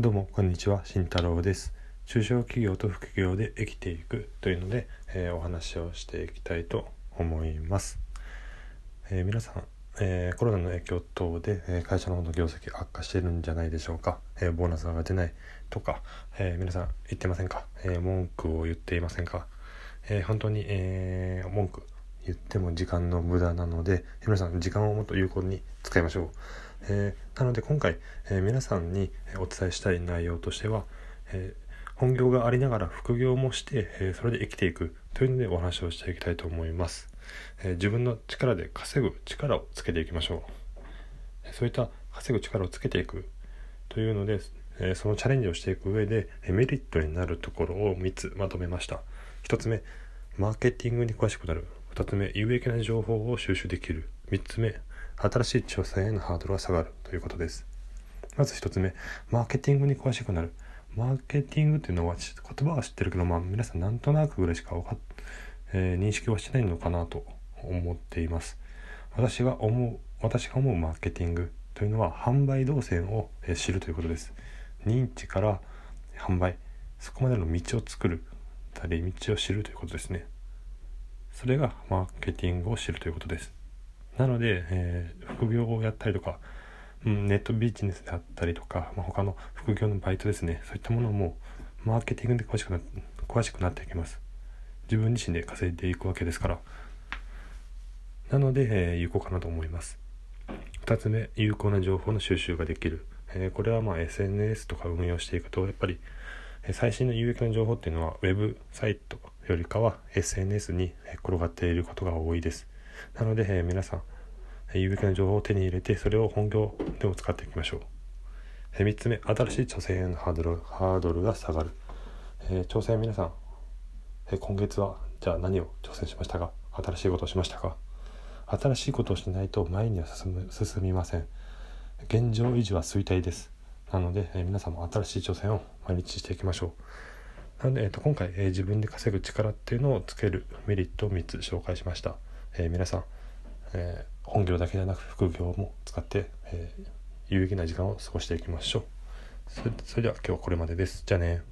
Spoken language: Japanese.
どうもこんにちは慎太郎です。中小企業と副業で生きていくというので、えー、お話をしていきたいと思います、えー、皆さん、えー、コロナの影響等で、え会社の方の業績悪化してるんじゃないでしょうか、えボーナスが出ないとか、え皆さん言ってませんか、え文句を言っていませんか、え本当に、え文句言っても時間の無駄なので皆さん時間をもっと有効に使いましょう。えー、なので今回、えー、皆さんにお伝えしたい内容としては、えー、本業がありながら副業もして、えそれで生きていくというのでお話をしていきたいと思います、え自分の力で稼ぐ力をつけていきましょう。そういった稼ぐ力をつけていくというので、えそのチャレンジをしていく上でえメリットになるところを3つまとめました。1つ目マーケティングに詳しくなる。2つ目有益な情報を収集できる。3つ目新しい挑戦へのハードルが下がるということです。まず1つ目マーケティングに詳しくなる。マーケティングっていうのは言葉は知ってるけど、まあ、皆さんなんとなくぐらいしかか、えー、認識はしてないのかなと思っています。私が思う私が思うマーケティングというのは販売動線を知るということです。認知から販売そこまでの道を作るたり道を知るということですね。それがマーケティングを知るということです。なので、えー、副業をやったりとか、うん、ネットビジネスであったりとか、まあ、他の副業のバイトですね。そういったものもマーケティングで詳しくな詳しくなっていきます。自分自身で稼いでいくわけですから。なので、えー、有効かなと思います。2つ目有効な情報の収集ができる、えー、これはまあ SNS とか運用していくとやっぱり最新の有益な情報っていうのは Web サイトよりかは SNS に転がっていることが多いです。なので、えー、皆さん、有益な情報を手に入れて、それを本業でも使っていきましょう。えー、3つ目、新しい挑戦へのハードルハードルが下がる。えー、挑戦皆さん、えー、今月はじゃあ何を挑戦しましたか？新しいことをしましたか？新しいことをしないと前には進む進みません。現状維持は衰退です。なので、えー、皆さんも新しい挑戦を毎日していきましょう。なので、えーと、今回、えー、自分で稼ぐ力っていうのをつけるメリットを3つ紹介しました。えー、皆さん、えー、本業だけでなく副業も使って、え、有益な時間を過ごしていきましょう。それそれでは今日はこれまでです。じゃあね。